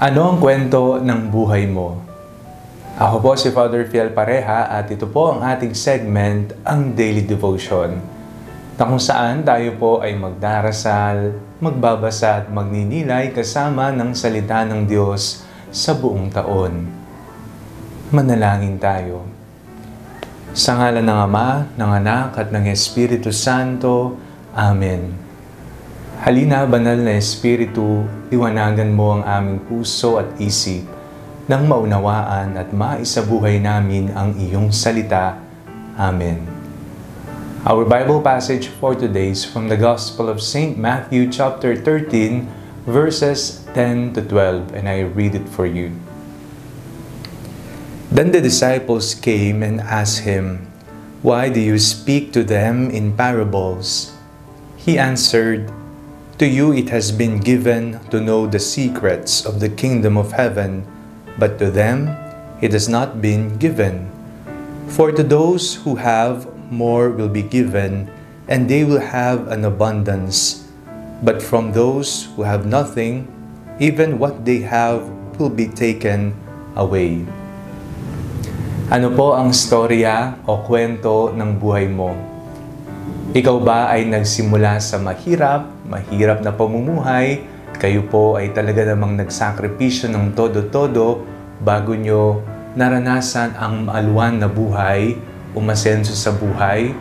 Ano ang kwento ng buhay mo? Ako po si Father Fiel Pareha at ito po ang ating segment, ang Daily Devotion, na kung saan tayo po ay magdarasal, magbabasa at magninilay kasama ng salita ng Diyos sa buong taon. Manalangin tayo. Sa ngalan ng Ama, ng Anak at ng Espiritu Santo. Amen. Halina, banal na Espiritu, liwanagan mo ang aming puso at isip nang maunawaan at maisabuhay namin ang iyong salita. Amen. Our Bible passage for today is from the Gospel of St. Matthew chapter 13, verses 10 to 12, and I read it for you. Then the disciples came and asked him, Why do you speak to them in parables? He answered, To you it has been given to know the secrets of the kingdom of heaven, but to them it has not been given. For to those who have, more will be given, and they will have an abundance. But from those who have nothing, even what they have will be taken away. Ano po ang storya o kwento ng buhay mo? Ikaw ba ay nagsimula sa mahirap, mahirap na pamumuhay, kayo po ay talaga namang nagsakripisyo ng todo-todo bago nyo naranasan ang maaluan na buhay, umasenso sa buhay,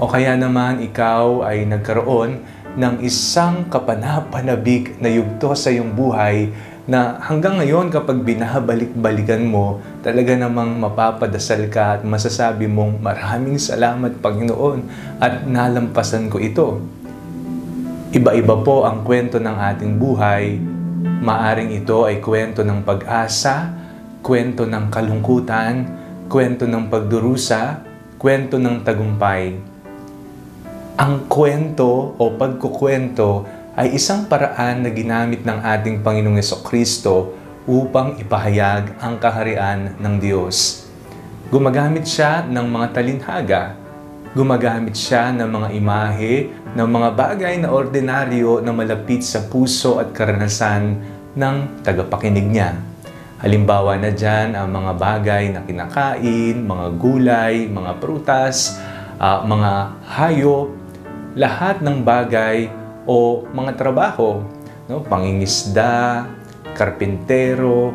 o kaya naman ikaw ay nagkaroon ng isang kapanapanabik na yugto sa iyong buhay na hanggang ngayon kapag binabalik-balikan mo, talaga namang mapapadasal ka at masasabi mong maraming salamat Panginoon at nalampasan ko ito. Iba-iba po ang kwento ng ating buhay. Maaring ito ay kwento ng pag-asa, kwento ng kalungkutan, kwento ng pagdurusa, kwento ng tagumpay. Ang kwento o pagkukwento ay isang paraan na ginamit ng ating Panginoong Kristo upang ipahayag ang kaharian ng Diyos. Gumagamit siya ng mga talinhaga, gumagamit siya ng mga imahe, ng mga bagay na ordinaryo na malapit sa puso at karanasan ng tagapakinig niya. Halimbawa na dyan ang mga bagay na kinakain, mga gulay, mga prutas, uh, mga hayop, lahat ng bagay o mga trabaho, no? pangingisda, karpintero,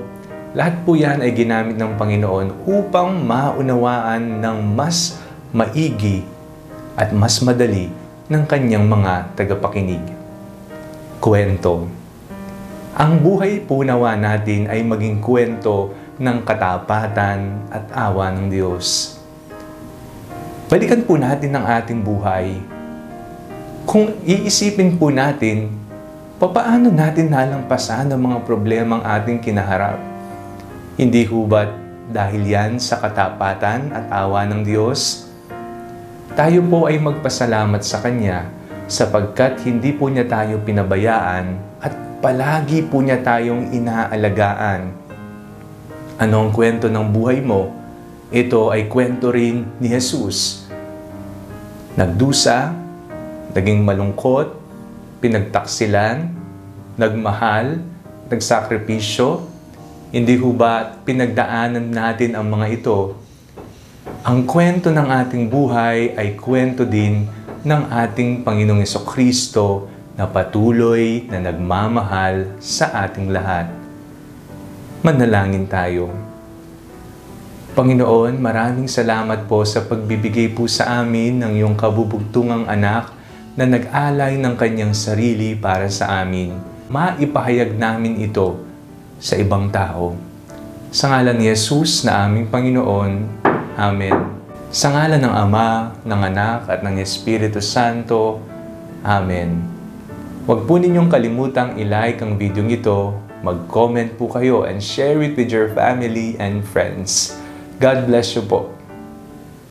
lahat po yan ay ginamit ng Panginoon upang maunawaan ng mas maigi at mas madali ng kanyang mga tagapakinig. Kwento Ang buhay po nawa natin ay maging kwento ng katapatan at awa ng Diyos. Balikan po natin ang ating buhay kung iisipin po natin, papaano natin nalampasan ang mga problemang ating kinaharap? Hindi ho ba dahil yan sa katapatan at awa ng Diyos? Tayo po ay magpasalamat sa Kanya sapagkat hindi po niya tayo pinabayaan at palagi po niya tayong inaalagaan. Ano ang kwento ng buhay mo? Ito ay kwento rin ni Jesus. Nagdusa, naging malungkot, pinagtaksilan, nagmahal, nagsakripisyo, hindi ho ba pinagdaanan natin ang mga ito? Ang kwento ng ating buhay ay kwento din ng ating Panginoong Kristo na patuloy na nagmamahal sa ating lahat. Manalangin tayo. Panginoon, maraming salamat po sa pagbibigay po sa amin ng iyong kabubugtungang anak na nag-alay ng kanyang sarili para sa amin. Maipahayag namin ito sa ibang tao. Sa ngalan ni Jesus na aming Panginoon. Amen. Sa ngalan ng Ama, ng Anak at ng Espiritu Santo. Amen. Huwag po ninyong kalimutang i-like ang video ito, mag-comment po kayo and share it with your family and friends. God bless you po.